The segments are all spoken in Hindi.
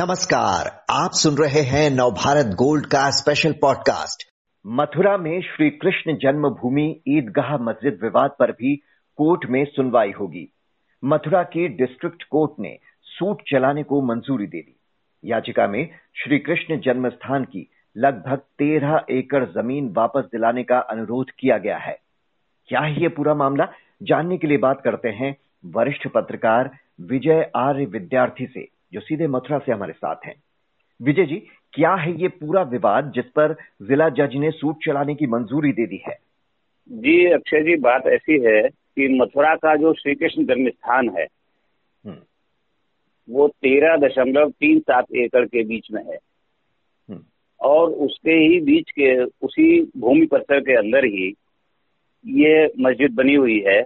नमस्कार, आप सुन रहे हैं नवभारत गोल्ड का स्पेशल पॉडकास्ट मथुरा में श्री कृष्ण जन्मभूमि ईदगाह मस्जिद विवाद पर भी कोर्ट में सुनवाई होगी। मथुरा के डिस्ट्रिक्ट कोर्ट ने सूट चलाने को मंजूरी दे दी। याचिका में श्री कृष्ण जन्म स्थान की लगभग तेरह एकड़ ज़मीन वापस दिलाने का अनुरोध किया गया है। क्या है ये पूरा मामला? जानने के लिए बात करते हैं वरिष्ठ पत्रकार विजय आर्य विद्यार्थी से। जो सीधे मथुरा से हमारे साथ हैं विजय जी क्या है ये पूरा विवाद जिस पर जिला जज ने सूट चलाने की मंजूरी दे दी है जी अक्षय जी बात ऐसी है कि मथुरा का जो श्री कृष्ण जन्म स्थान है हम्म। वो तेरह दशमलव तीन सात एकड़ के बीच में है हम्म। और उसके ही बीच के उसी भूमि परिसर के अंदर ही ये मस्जिद बनी हुई है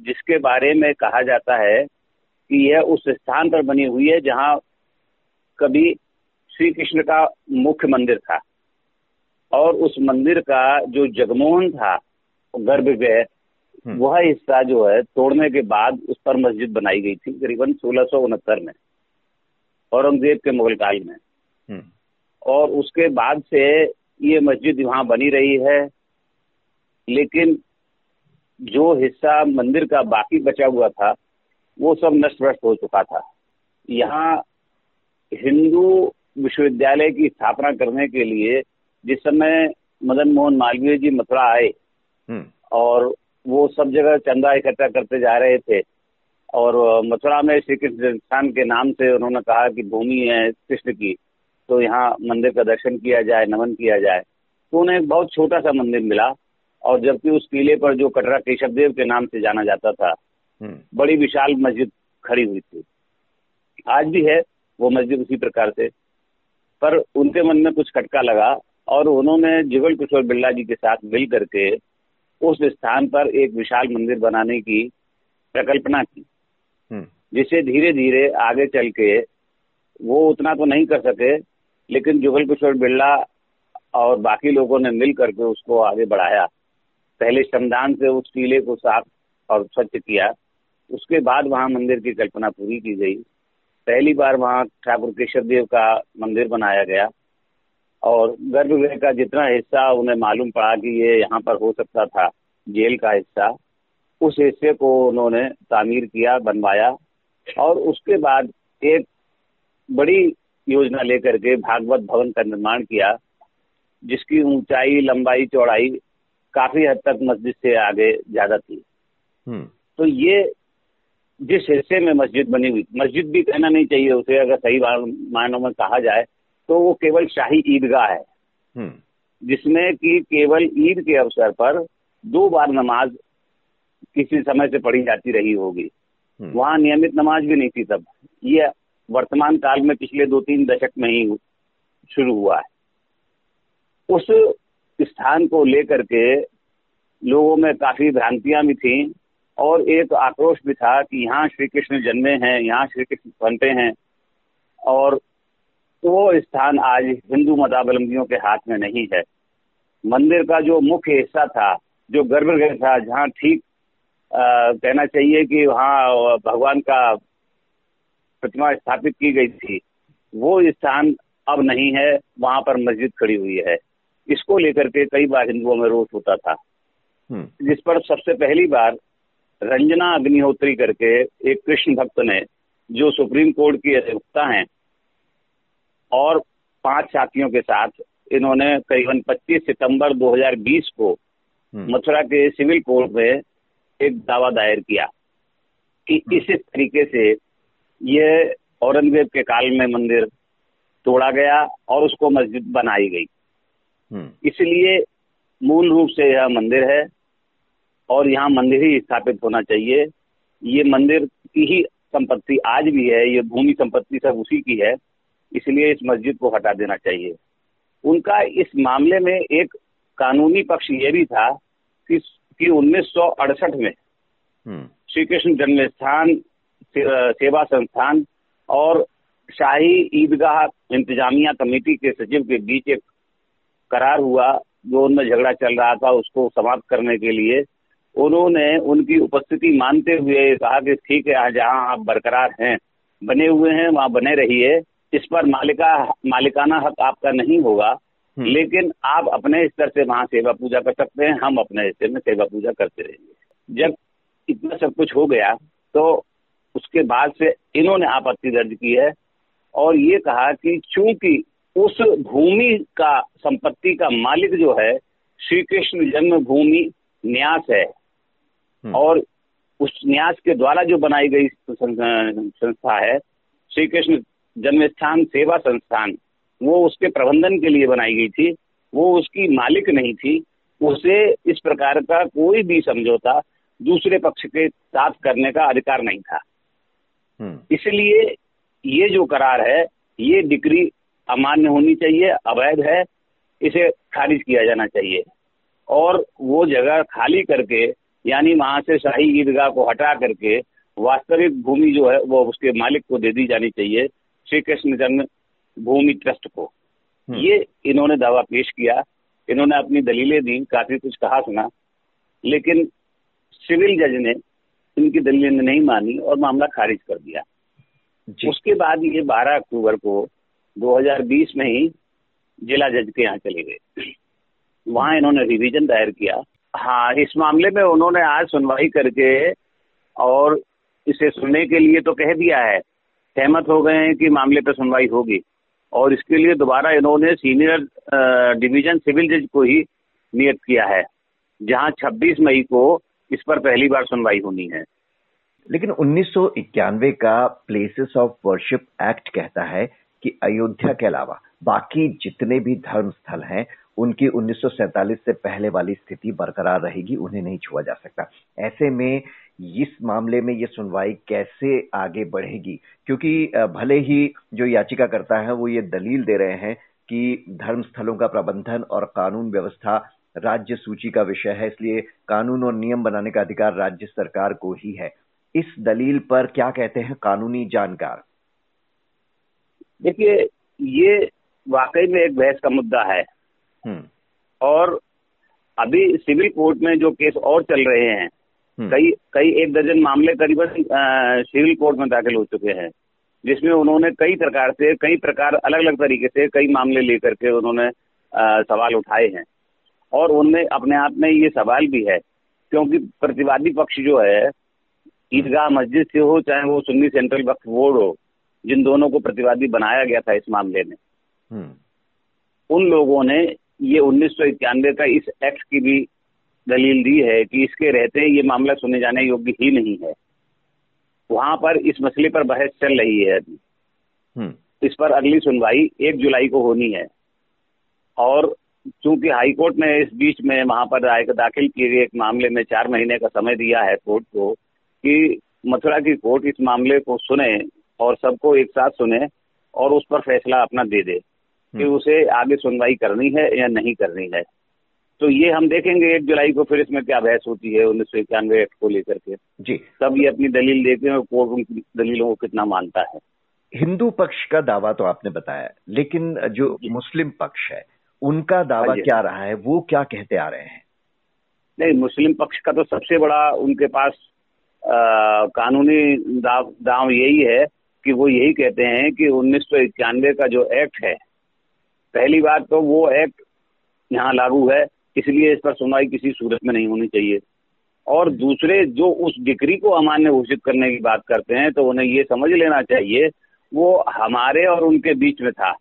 जिसके बारे में कहा जाता है कि यह उस स्थान पर बनी हुई है जहाँ कभी श्री कृष्ण का मुख्य मंदिर था और उस मंदिर का जो जगमोहन था गर्भगृह हम्म। वह हिस्सा जो है तोड़ने के बाद उस पर मस्जिद बनाई गई थी करीबन सोलह में औरंगज़ेब के मुगल काल में हम्म। और उसके बाद से ये मस्जिद वहाँ बनी रही है लेकिन जो हिस्सा मंदिर का बाकी बचा हुआ था वो सब नष्ट भ्रष्ट हो चुका था यहाँ हिंदू विश्वविद्यालय की स्थापना करने के लिए जिस समय मदन मोहन मालवीय जी मथुरा आए हम्म। और वो सब जगह चंदा इकट्ठा करते जा रहे थे और मथुरा में श्री कृष्ण स्थान के नाम से उन्होंने कहा कि भूमि है कृष्ण की तो यहाँ मंदिर का दर्शन किया जाए नमन किया जाए तो उन्हें एक बहुत छोटा सा मंदिर मिला और जबकि उस किले पर जो कटरा केशव देव के नाम से जाना जाता था। बड़ी विशाल मस्जिद खड़ी हुई थी। आज भी है वो मस्जिद उसी प्रकार से। पर उनके मन में कुछ खटका लगा और उन्होंने जुगल किशोर बिरला जी के साथ मिल करके उस स्थान पर एक विशाल मंदिर बनाने की प्रकल्पना की हम्म। जिसे धीरे धीरे आगे चल के वो उतना तो नहीं कर सके लेकिन जुगल किशोर बिरला और बाकी लोगों ने मिल करके उसको आगे बढ़ाया। पहले श्रमदान से उस किले को साफ़ और स्वच्छ किया उसके बाद वहाँ मंदिर की कल्पना पूरी की गई पहली बार वहाँ ठाकुर केशव देव का मंदिर बनाया गया और गर्भगृह का जितना हिस्सा उन्हें मालूम पड़ा कि ये यहाँ पर हो सकता था जेल का हिस्सा उस हिस्से को उन्होंने तामीर किया बनवाया और उसके बाद एक बड़ी योजना लेकर के भागवत भवन का निर्माण किया जिसकी ऊंचाई लंबाई चौड़ाई काफ़ी हद तक मस्जिद से आगे ज़्यादा थी हम्म। तो ये जिस हिस्से में मस्जिद बनी हुई मस्जिद भी कहना नहीं चाहिए उसे अगर सही मायनों में कहा जाए तो वो केवल शाही ईदगाह है। हम्म। जिसमें कि केवल ईद के अवसर पर दो बार नमाज़ किसी समय से पढ़ी जाती रही होगी। हम्म। वहाँ नियमित नमाज़ भी नहीं थी तब। ये वर्तमान काल में पिछले दो तीन दशक में ही शुरू हुआ है। उस स्थान को लेकर के लोगों में काफ़ी भ्रांतियाँ भी थी। और एक आक्रोश भी था कि यहाँ श्री कृष्ण जन्मे हैं यहाँ श्री कृष्ण बनते हैं। और वो स्थान आज हिंदू मतावलंबियों के हाथ में नहीं है। मंदिर का जो मुख्य हिस्सा था जो गर्भगृह था जहाँ ठीक कहना चाहिए कि वहाँ भगवान का प्रतिमा स्थापित की गई थी वो स्थान अब नहीं है वहाँ पर मस्जिद खड़ी हुई है। इसको लेकर के कई बार हिंदुओं में रोष होता था। हम्म। जिस पर सबसे पहली बार रंजना अग्निहोत्री करके एक कृष्ण भक्त ने जो सुप्रीम कोर्ट की अधिवक्ता हैं और पाँच साथियों के साथ इन्होंने करीबन 25 सितंबर 2020 को हम्म। मथुरा के सिविल कोर्ट में एक दावा दायर किया कि हम्म। इस तरीके से ये औरंगज़ेब के काल में मंदिर तोड़ा गया और उसको मस्जिद बनाई गई हम्म। इसलिए मूल रूप से यह मंदिर है और यहाँ मंदिर ही स्थापित होना चाहिए। ये मंदिर की ही संपत्ति आज भी है ये भूमि संपत्ति सब उसी की है इसलिए इस मस्जिद को हटा देना चाहिए। उनका इस मामले में एक कानूनी पक्ष ये भी था कि, कि उन्नीस सौ अड़सठ में हम्म। श्री कृष्ण जन्म स्थान सेवा संस्थान और शाही ईदगाह इंतजामिया कमेटी के सचिव के बीच एक करार हुआ जो उनमें झगड़ा चल रहा था उसको समाप्त करने के लिए। उन्होंने उनकी उपस्थिति मानते हुए कहा कि ठीक है जहाँ आप बरकरार हैं बने हुए हैं वहाँ बने रहिए इस पर मालिका मालिकाना हक आपका नहीं होगा हम्म। लेकिन आप अपने स्तर से वहाँ सेवा पूजा कर सकते हैं हम अपने हिस्से में सेवा पूजा करते रहेंगे जब इतना सब कुछ हो गया तो उसके बाद से इन्होंने आपत्ति दर्ज की है और ये कहा कि चूँकि उस भूमि का संपत्ति का मालिक जो है श्री कृष्ण जन्मभूमि न्यास है। और उस न्यास के द्वारा जो बनाई गई संस्था है श्री कृष्ण जन्म स्थान सेवा संस्थान वो उसके प्रबंधन के लिए बनाई गई थी वो उसकी मालिक नहीं थी उसे इस प्रकार का कोई भी समझौता दूसरे पक्ष के साथ करने का अधिकार नहीं था। हम्म। इसलिए ये जो करार है ये डिग्री अमान्य होनी चाहिए अवैध है इसे खारिज किया जाना चाहिए। और वो जगह खाली करके यानी वहाँ से शाही ईदगाह को हटा करके वास्तविक भूमि जो है वो उसके मालिक को दे दी जानी चाहिए श्री कृष्ण जन्म भूमि ट्रस्ट को। हम्म। ये इन्होंने दावा पेश किया इन्होंने अपनी दलीलें दी काफ़ी कुछ कहा सुना लेकिन सिविल जज ने इनकी दलीलें नहीं मानी और मामला खारिज कर दिया। उसके बाद ये 12 अक्टूबर को 2020 में ही जिला जज के यहाँ चले गए। वहाँ इन्होंने रिवीजन दायर किया। हाँ इस मामले में उन्होंने आज सुनवाई करके और इसे सुनने के लिए तो कह दिया है। सहमत हो गए हैं कि मामले पर सुनवाई होगी। और इसके लिए दोबारा इन्होंने सीनियर डिवीज़न सिविल जज को ही नियत किया है, जहाँ 26 मई को इस पर पहली बार सुनवाई होनी है। लेकिन उन्नीस सौ इक्यानवे का प्लेसेस ऑफ़ वर्शिप एक्ट कहता है कि अयोध्या के अलावा बाकी जितने भी धर्म स्थल हैं उनकी 1947 से पहले वाली स्थिति बरकरार रहेगी, उन्हें नहीं छुआ जा सकता। ऐसे में इस मामले में ये सुनवाई कैसे आगे बढ़ेगी? क्योंकि भले ही जो याचिकाकर्ता है, वो ये दलील दे रहे हैं कि धर्म स्थलों का प्रबंधन और कानून व्यवस्था राज्य सूची का विषय है, इसलिए कानून और नियम बनाने का अधिकार राज्य सरकार को ही है। इस दलील पर क्या कहते हैं कानूनी जानकार? देखिए, ये वाकई में एक बहस का मुद्दा है। और अभी सिविल कोर्ट में जो केस और चल रहे हैं हम्म। कई कई एक दर्जन मामले करीबन सिविल कोर्ट में दाखिल हो चुके हैं जिसमें उन्होंने कई प्रकार से कई प्रकार अलग अलग तरीके से कई मामले लेकर के उन्होंने सवाल उठाए हैं और उनमें अपने आप में ये सवाल भी है क्योंकि प्रतिवादी पक्ष जो है ईदगाह मस्जिद से हो चाहे वो सुन्नी सेंट्रल वक्फ बोर्ड हो जिन दोनों को प्रतिवादी बनाया गया था इस मामले में हम्म। उन लोगों ने ये उन्नीस सौ इक्यानवे का इस एक्ट की भी दलील दी है कि इसके रहते ये मामला सुने जाने योग्य ही नहीं है। वहाँ पर इस मसले पर बहस चल रही है अभी। हम्म। इस पर अगली सुनवाई एक जुलाई को होनी है। और चूँकि हाईकोर्ट ने इस बीच में वहाँ पर राय दाखिल किए गए एक मामले में चार महीने का समय दिया है कोर्ट को कि मथुरा की कोर्ट इस मामले को सुने और सबको एक साथ सुने और उस पर फैसला अपना दे दे। कि हम्म। उसे आगे सुनवाई करनी है या नहीं करनी है। तो ये हम देखेंगे एक जुलाई को फिर इसमें क्या बहस होती है उन्नीस सौ इक्यानवे एक्ट को लेकर के। जी। तब ये अपनी दलील देते हैं कोर्ट उनकी दलीलों को कितना मानता है। हिंदू पक्ष का दावा तो आपने बताया लेकिन जो मुस्लिम पक्ष है उनका दावा हाँ क्या रहा है वो क्या कहते आ रहे हैं? नहीं मुस्लिम पक्ष का तो सबसे बड़ा उनके पास आ, कानूनी दाव दाव यही है कि वो यही कहते हैं कि उन्नीस सौ इक्यानवे का जो एक्ट है पहली बात तो वो एक्ट यहाँ लागू है, इसलिए इस पर सुनवाई किसी सूरत में नहीं होनी चाहिए। और दूसरे, जो उस डिग्री को अमान्य घोषित करने की बात करते हैं तो उन्हें ये समझ लेना चाहिए, वो हमारे और उनके बीच में था।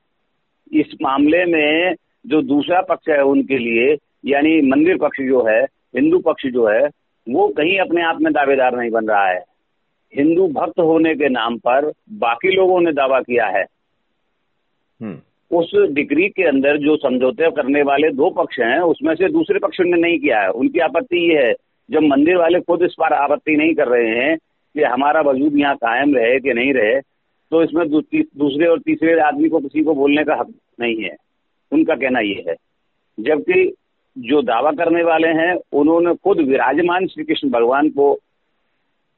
इस मामले में जो दूसरा पक्ष है उनके लिए, यानी मंदिर पक्ष जो है, हिंदू पक्ष जो है, वो कहीं अपने आप में दावेदार नहीं बन रहा है। हिंदू भक्त होने के नाम पर बाकी लोगों ने दावा किया है। हम्म। उस डिग्री के अंदर जो समझौते करने वाले दो पक्ष हैं, उसमें से दूसरे पक्ष ने नहीं किया है। उनकी आपत्ति ये है, जब मंदिर वाले खुद इस पर आपत्ति नहीं कर रहे हैं कि हमारा वजूद यहाँ कायम रहे कि नहीं रहे तो इसमें दूसरे और तीसरे आदमी को किसी को बोलने का हक नहीं है। उनका कहना ये है। जबकि जो दावा करने वाले हैं, उन्होंने खुद विराजमान श्री कृष्ण भगवान को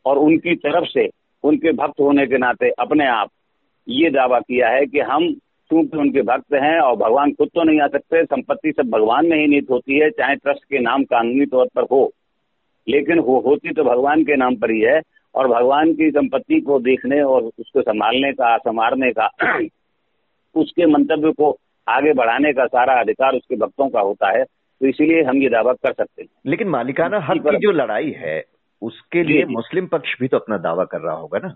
और उनकी तरफ़ से उनके भक्त होने के नाते अपने आप ये दावा किया है कि हम चूँकि उनके भक्त हैं और भगवान खुद तो नहीं आ सकते संपत्ति सब भगवान में ही नीत होती है चाहे ट्रस्ट के नाम कानूनी तौर पर हो। लेकिन वो होती तो भगवान के नाम पर ही है और भगवान की संपत्ति को देखने और उसको संभालने का संवारने का उसके मंतव्य को आगे बढ़ाने का सारा अधिकार उसके भक्तों का होता है तो इसीलिए हम ये दावा कर सकते हैं। लेकिन मालिकाना हक की जो लड़ाई है उसके लिए मुस्लिम पक्ष भी तो अपना दावा कर रहा होगा ना?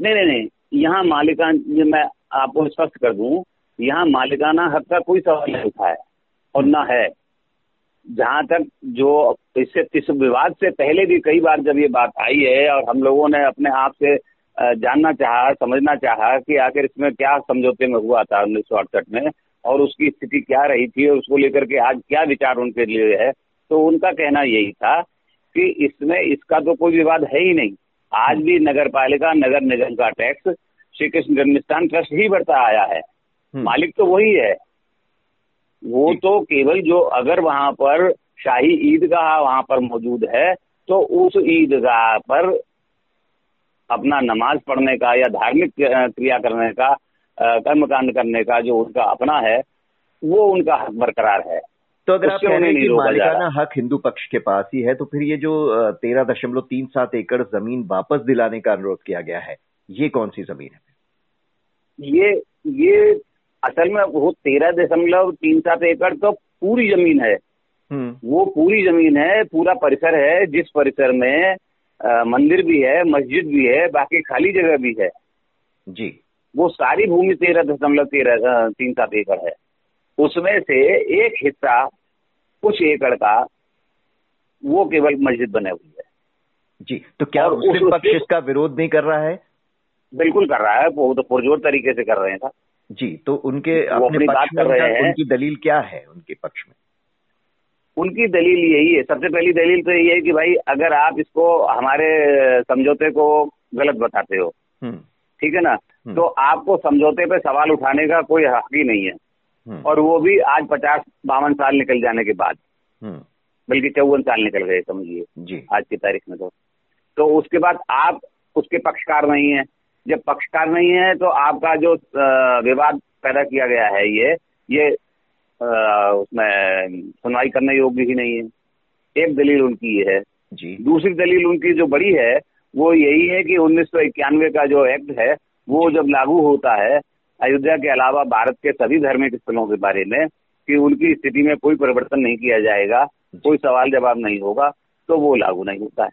नहीं नहीं नहीं यहाँ मालिकान मैं आपको स्पष्ट कर दूँ, यहाँ मालिकाना हक का कोई सवाल नहीं उठा है, और ना है। जहाँ तक जो इससे इस विवाद से पहले भी कई बार जब ये बात आई है, और हम लोगों ने अपने आप से जानना चाहा, समझना चाहा कि आखिर इसमें क्या समझौते में हुआ था उन्नीस सौ अड़सठ में, और उसकी स्थिति क्या रही थी, और उसको लेकर के आज क्या विचार उनके लिए है तो उनका कहना यही था कि इसमें इसका तो कोई विवाद है ही नहीं। आज भी नगर पालिका नगर निगम का टैक्स श्री कृष्ण जन्मस्थान ट्रस्ट ही बढ़ता आया है। हम्म। मालिक तो वही है। वो तो केवल जो अगर वहाँ पर शाही ईदगाह वहाँ पर मौजूद है तो उस ईदगाह पर अपना नमाज़ पढ़ने का या धार्मिक क्रिया करने का कर्मकांड करने का जो उनका अपना है वो उनका हक बरकरार है। तो अगर आप कह रहे हैं कि मालिकाना हक हिंदू पक्ष के पास ही है तो फिर ये जो तेरह दशमलव तीन सात एकड़ ज़मीन वापस दिलाने का अनुरोध किया गया है ये कौन सी ज़मीन है? ये ये असल में वो तेरह दशमलव तीन सात एकड़ तो पूरी ज़मीन है। हम्म। वो पूरी ज़मीन है पूरा परिसर है जिस परिसर में आ, मंदिर भी है मस्जिद भी है बाकी खाली जगह भी है। जी। वो सारी भूमि तेरह दशमलव तेरह तीन सात एकड़ है। उसमें से एक हिस्सा कुछ एकड़ का वो केवल मस्जिद बने हुई है। जी तो क्या मुस्लिम पक्ष इसका विरोध नहीं कर रहा है? बिल्कुल कर रहा है वो तो पुरजोर तरीके से कर रहे हैं जी तो उनके अपने पक्ष रहे हैं। उनकी दलील क्या है उनके पक्ष में? उनकी दलील यही है। सबसे पहली दलील तो यही है कि भाई अगर आप इसको हमारे समझौते को गलत बताते हो हम्म। ठीक है ना? हम्म। तो आपको समझौते पे सवाल उठाने का कोई हक ही नहीं है। हम्म। और वो भी आज पचास बावन साल निकल जाने के बाद। बल्कि चौवन साल निकल गए समझिए आज की तारीख में तो। तो उसके बाद आप उसके पक्षकार नहीं है। जब पक्षकार नहीं है तो आपका जो विवाद पैदा किया गया है ये ये उसमें सुनवाई करने योग्य ही नहीं है। एक दलील उनकी ये है। जी। दूसरी दलील उनकी जो बड़ी है वो यही है कि उन्नीस सौ इक्यानवे का जो एक्ट है वो जब लागू होता है अयोध्या के अलावा भारत के सभी धार्मिक स्थलों के बारे में कि उनकी स्थिति में कोई परिवर्तन नहीं किया जाएगा कोई सवाल जवाब नहीं होगा तो वो लागू नहीं होता है।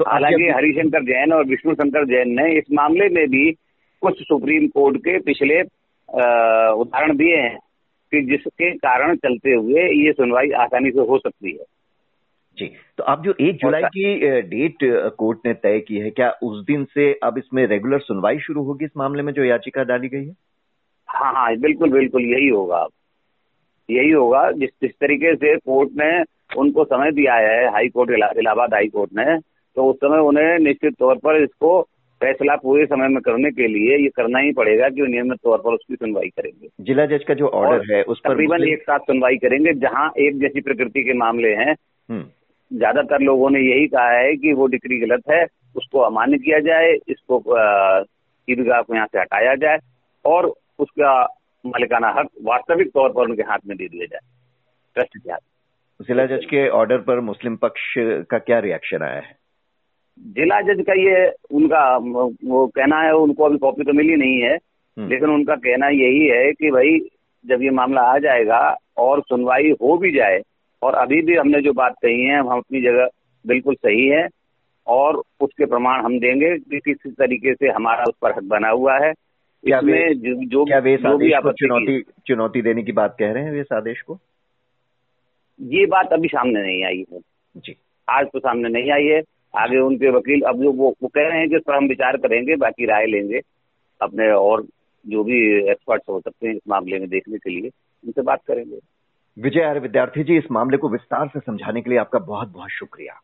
तो हालाँकि हरिशंकर जैन और विष्णु शंकर जैन ने इस मामले में भी कुछ सुप्रीम कोर्ट के पिछले उदाहरण दिए हैं कि जिसके कारण चलते हुए ये सुनवाई आसानी से हो सकती है। जी तो अब जो एक जुलाई की डेट कोर्ट ने तय की है क्या उस दिन से अब इसमें रेगुलर सुनवाई शुरू होगी इस मामले में जो याचिका डाली गई है? हाँ हाँ बिल्कुल बिल्कुल यही होगा। अब यही होगा जिस जिस तरीके से कोर्ट ने उनको समय दिया है high court Allahabad high court ने तो उस समय उन्हें निश्चित तौर पर इसको फैसला पूरे समय में करने के लिए ये करना ही पड़ेगा कि नियमित तौर पर उसकी सुनवाई करेंगे। जिला जज का जो ऑर्डर है उस पर तकरीबन एक साथ सुनवाई करेंगे जहाँ एक जैसी प्रकृति के मामले हैं। हम्म। ज़्यादातर लोगों ने यही कहा है कि वो डिग्री गलत है उसको अमान्य किया जाए इसको ईदगाह को यहाँ से हटाया जाए और उसका मालिकाना हक वास्तविक तौर पर उनके हाथ में दे दिया जाए। ट्रस्ट के हाथ। जिला जज के ऑर्डर पर मुस्लिम पक्ष का क्या रिएक्शन आया है? जिला जज का ये उनका वो कहना है उनको अभी कॉपी तो मिली नहीं है हम्म। लेकिन उनका कहना यही है कि भाई जब ये मामला आ जाएगा और सुनवाई हो भी जाए और अभी भी हमने जो बात कही है हम अपनी जगह बिल्कुल सही है और उसके प्रमाण हम देंगे कि किस तरीके से हमारा उस पर हक बना हुआ है। इसमें जो, जो, क्या वे जो भी चुनौती चुनौती देने की बात कह रहे हैं वे आदेश को? ये बात अभी सामने नहीं आई है। जी। आज तो सामने नहीं आई है। आगे उनके वकील अब जो वो, वो कह रहे हैं कि हम विचार करेंगे बाकी राय लेंगे अपने और जो भी एक्सपर्ट्स हो सकते हैं इस मामले में देखने के लिए उनसे बात करेंगे। विजय हर विद्यार्थी जी इस मामले को विस्तार से समझाने के लिए आपका बहुत बहुत शुक्रिया।